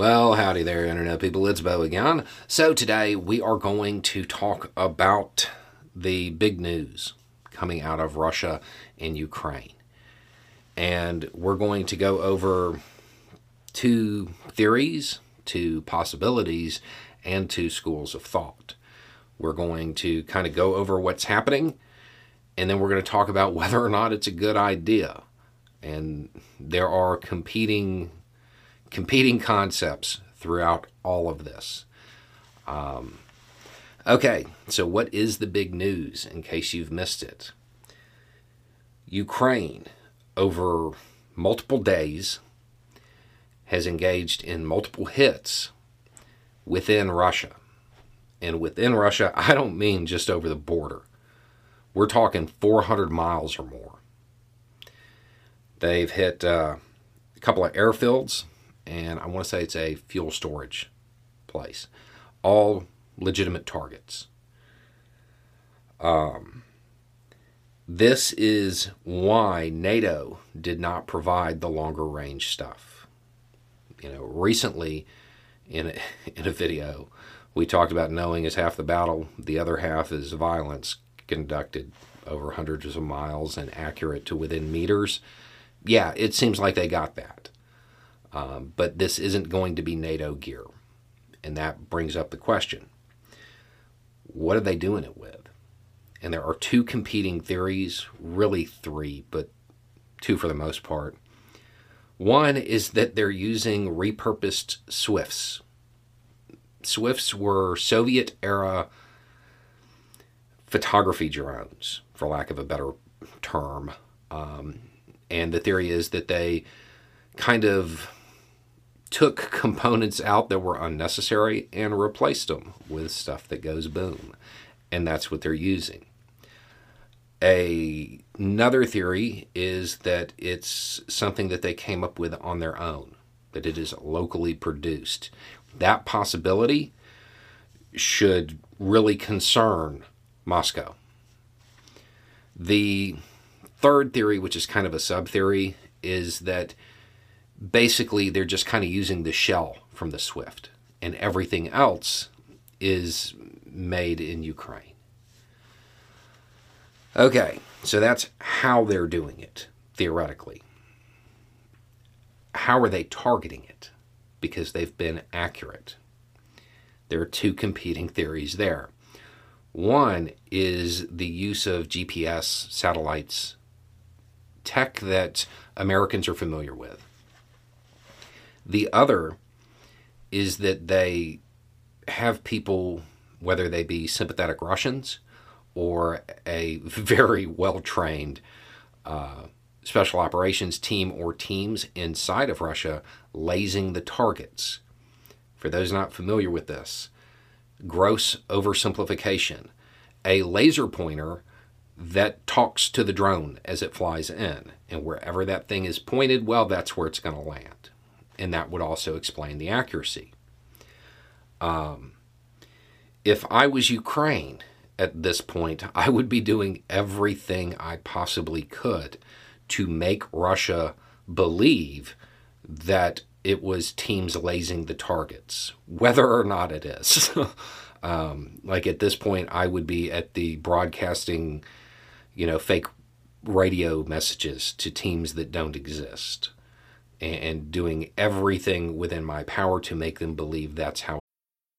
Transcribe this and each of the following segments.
Well, howdy there, Internet people. It's Beau again. So, today we are going to talk about the big news coming out of Russia and Ukraine. And we're going to go over two theories, two possibilities, and two schools of thought. We're going to kind of go over what's happening, and then we're going to talk about whether or not it's a good idea. And there are competing competing concepts throughout all of this. Um, okay, so what is the big news in case you've missed it? Ukraine, over multiple days, has engaged in multiple hits within Russia. And within Russia, I don't mean just over the border. We're talking 400 miles or more. They've hit uh, a couple of airfields and I want to say it's a fuel storage place. All legitimate targets. Um, this is why NATO did not provide the longer range stuff. You know, recently in a, in a video, we talked about knowing is half the battle, the other half is violence conducted over hundreds of miles and accurate to within meters. Yeah, it seems like they got that. Um, but this isn't going to be NATO gear. And that brings up the question what are they doing it with? And there are two competing theories, really three, but two for the most part. One is that they're using repurposed Swifts. Swifts were Soviet era photography drones, for lack of a better term. Um, and the theory is that they kind of took components out that were unnecessary and replaced them with stuff that goes boom. And that's what they're using. A, another theory is that it's something that they came up with on their own, that it is locally produced. That possibility should really concern Moscow. The third theory, which is kind of a sub theory, is that basically they're just kind of using the shell from the Swift, and everything else is made in Ukraine. Okay, so that's how they're doing it, theoretically. How are they targeting it? Because they've been accurate. There are two competing theories there. One is the use of GPS satellites, tech that Americans are familiar with. The other is that they have people, whether they be sympathetic Russians or a very well trained uh, special operations team or teams inside of Russia, lasing the targets. For those not familiar with this, gross oversimplification. A laser pointer that talks to the drone as it flies in, and wherever that thing is pointed, well, that's where it's going to land and that would also explain the accuracy. Um, if I was Ukraine at this point, I would be doing everything I possibly could to make Russia believe that it was teams lasing the targets, whether or not it is. um, like at this point, I would be at the broadcasting, you know, fake radio messages to teams that don't exist and doing everything within my power to make them believe that's how.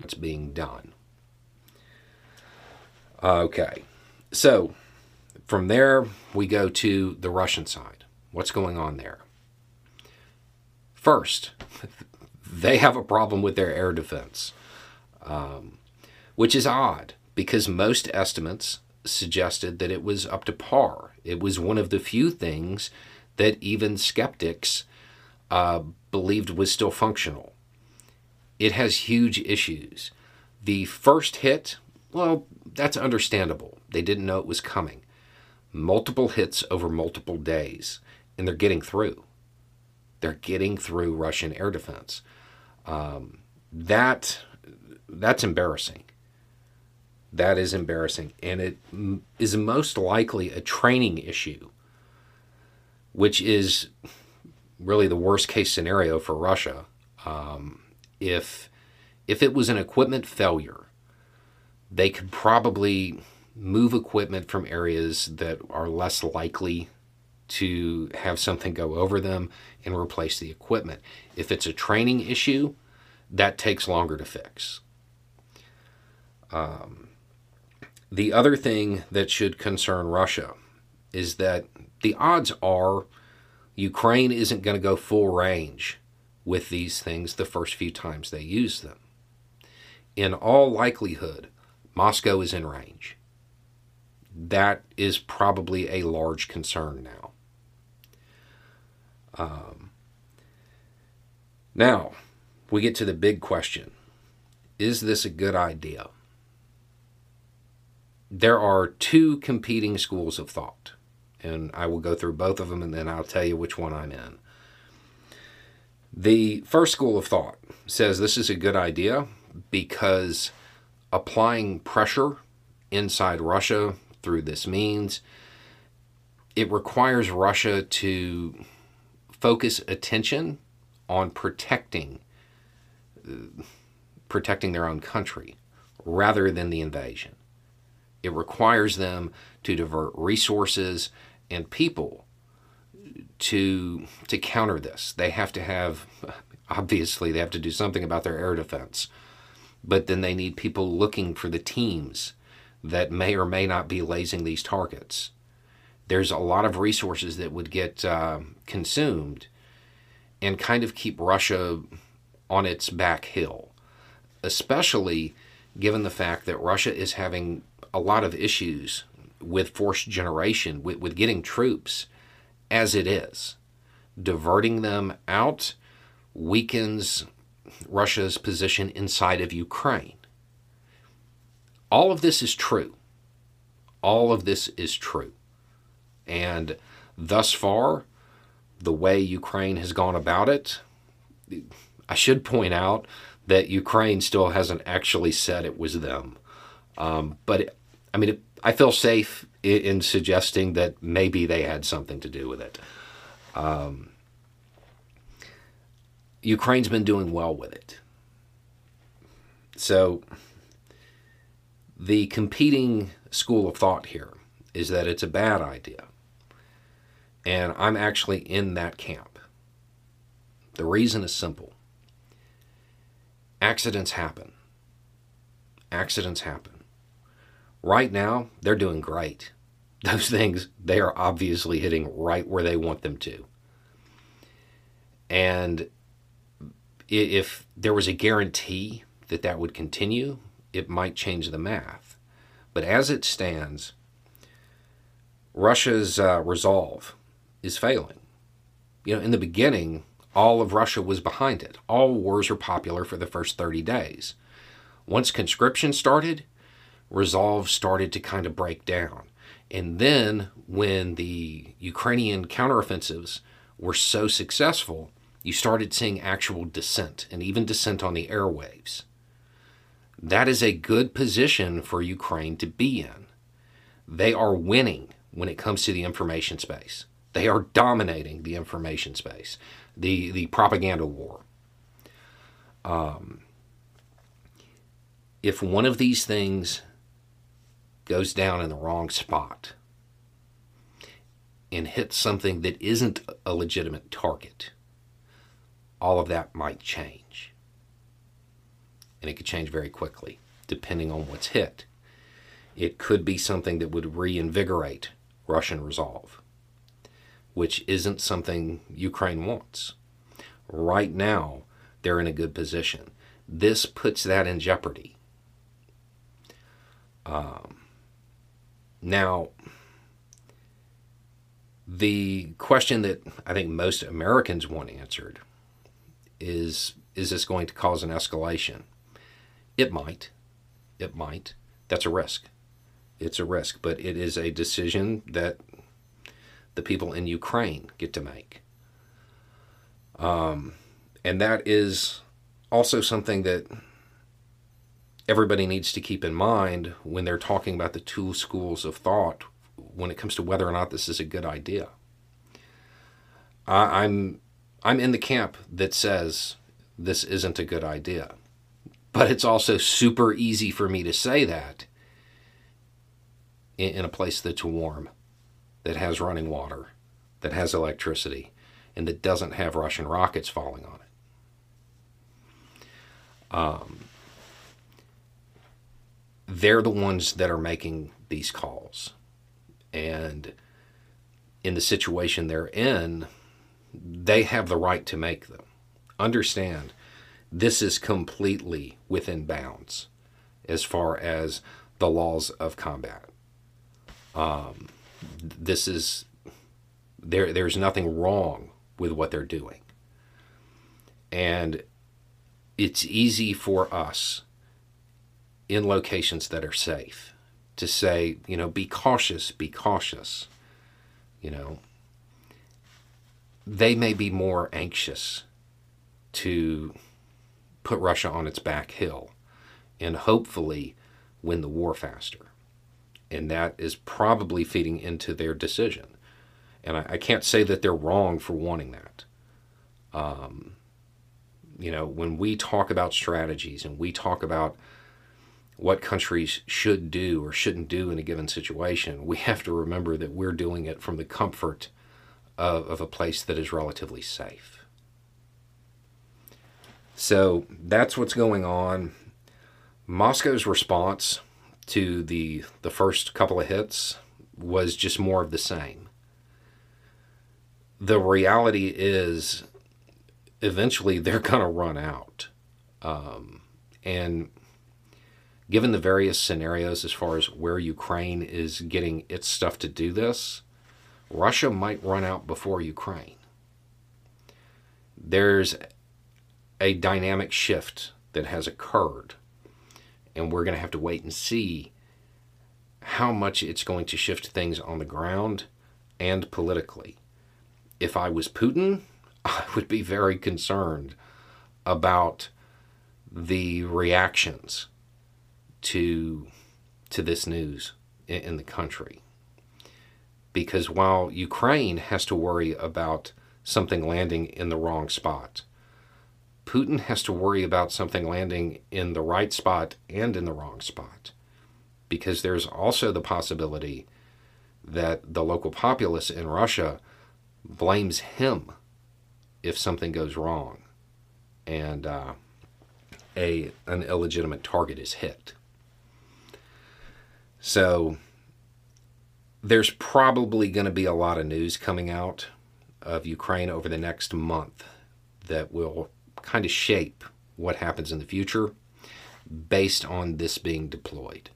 it's being done. Okay, so from there we go to the Russian side. What's going on there? First, they have a problem with their air defense, um, which is odd because most estimates suggested that it was up to par. It was one of the few things that even skeptics uh, believed was still functional it has huge issues. The first hit, well, that's understandable. They didn't know it was coming. Multiple hits over multiple days, and they're getting through. They're getting through Russian air defense. Um, that that's embarrassing. That is embarrassing, and it is most likely a training issue, which is really the worst case scenario for Russia. Um, if if it was an equipment failure, they could probably move equipment from areas that are less likely to have something go over them and replace the equipment. If it's a training issue, that takes longer to fix. Um, the other thing that should concern Russia is that the odds are Ukraine isn't going to go full range with these things the first few times they use them. In all likelihood, Moscow is in range. That is probably a large concern now. Um, now, we get to the big question Is this a good idea? There are two competing schools of thought, and I will go through both of them and then I'll tell you which one I'm in. The first school of thought says this is a good idea because applying pressure inside Russia through this means it requires Russia to focus attention on protecting protecting their own country rather than the invasion. It requires them to divert resources and people to to counter this. They have to have obviously they have to do something about their air defense. But then they need people looking for the teams that may or may not be lasing these targets. There's a lot of resources that would get uh, consumed and kind of keep Russia on its back hill, especially given the fact that Russia is having a lot of issues with forced generation, with, with getting troops as it is. Diverting them out weakens Russia's position inside of Ukraine. All of this is true. All of this is true. And thus far, the way Ukraine has gone about it, I should point out that Ukraine still hasn't actually said it was them. Um, but it, I mean, it, I feel safe in, in, suggesting that maybe they had something to do with it. Um, Ukraine's been doing well with it. So, the competing school of thought here is that it's a bad idea. And I'm actually in that camp. The reason is simple accidents happen. Accidents happen. Right now, they're doing great. Those things, they are obviously hitting right where they want them to. And if there was a guarantee that that would continue, it might change the math. But as it stands, Russia's uh, resolve is failing. You know, in the beginning, all of Russia was behind it. All wars are popular for the first 30 days. Once conscription started, resolve started to kind of break down. And then, when the Ukrainian counteroffensives were so successful, you started seeing actual dissent and even dissent on the airwaves. That is a good position for Ukraine to be in. They are winning when it comes to the information space. They are dominating the information space, the, the propaganda war. Um, if one of these things goes down in the wrong spot and hits something that isn't a legitimate target, all of that might change. And it could change very quickly, depending on what's hit. It could be something that would reinvigorate Russian resolve, which isn't something Ukraine wants. Right now, they're in a good position. This puts that in jeopardy. Um, now, the question that I think most Americans want answered is is this going to cause an escalation? It might. It might. That's a risk. It's a risk, but it is a decision that the people in Ukraine get to make. Um, and that is also something that everybody needs to keep in mind when they're talking about the two schools of thought when it comes to whether or not this is a good idea. I, I'm I'm in the camp that says this isn't a good idea. But it's also super easy for me to say that in, in a place that's warm, that has running water, that has electricity, and that doesn't have Russian rockets falling on it. Um, they're the ones that are making these calls. And in the situation they're in, they have the right to make them. Understand, this is completely within bounds as far as the laws of combat. Um, this is there. There's nothing wrong with what they're doing, and it's easy for us in locations that are safe to say, you know, be cautious, be cautious. You know, they may be more anxious to put Russia on its back hill and hopefully win the war faster. And that is probably feeding into their decision. And I, I can't say that they're wrong for wanting that. Um, you know, when we talk about strategies and we talk about what countries should do or shouldn't do in a given situation, we have to remember that we're doing it from the comfort of, of a place that is relatively safe. So that's what's going on. Moscow's response to the the first couple of hits was just more of the same. The reality is, eventually they're going to run out, um, and given the various scenarios as far as where Ukraine is getting its stuff to do this, Russia might run out before Ukraine. There's a dynamic shift that has occurred, and we're going to have to wait and see how much it's going to shift things on the ground and politically. If I was Putin, I would be very concerned about the reactions to to this news in, in the country because while Ukraine has to worry about something landing in the wrong spot, Putin has to worry about something landing in the right spot and in the wrong spot. Because there's also the possibility that the local populace in Russia blames him if something goes wrong and uh, a an illegitimate target is hit. So there's probably going to be a lot of news coming out of Ukraine over the next month that will kind of shape what happens in the future based on this being deployed.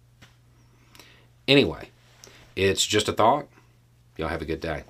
Anyway, it's just a thought. Y'all have a good day.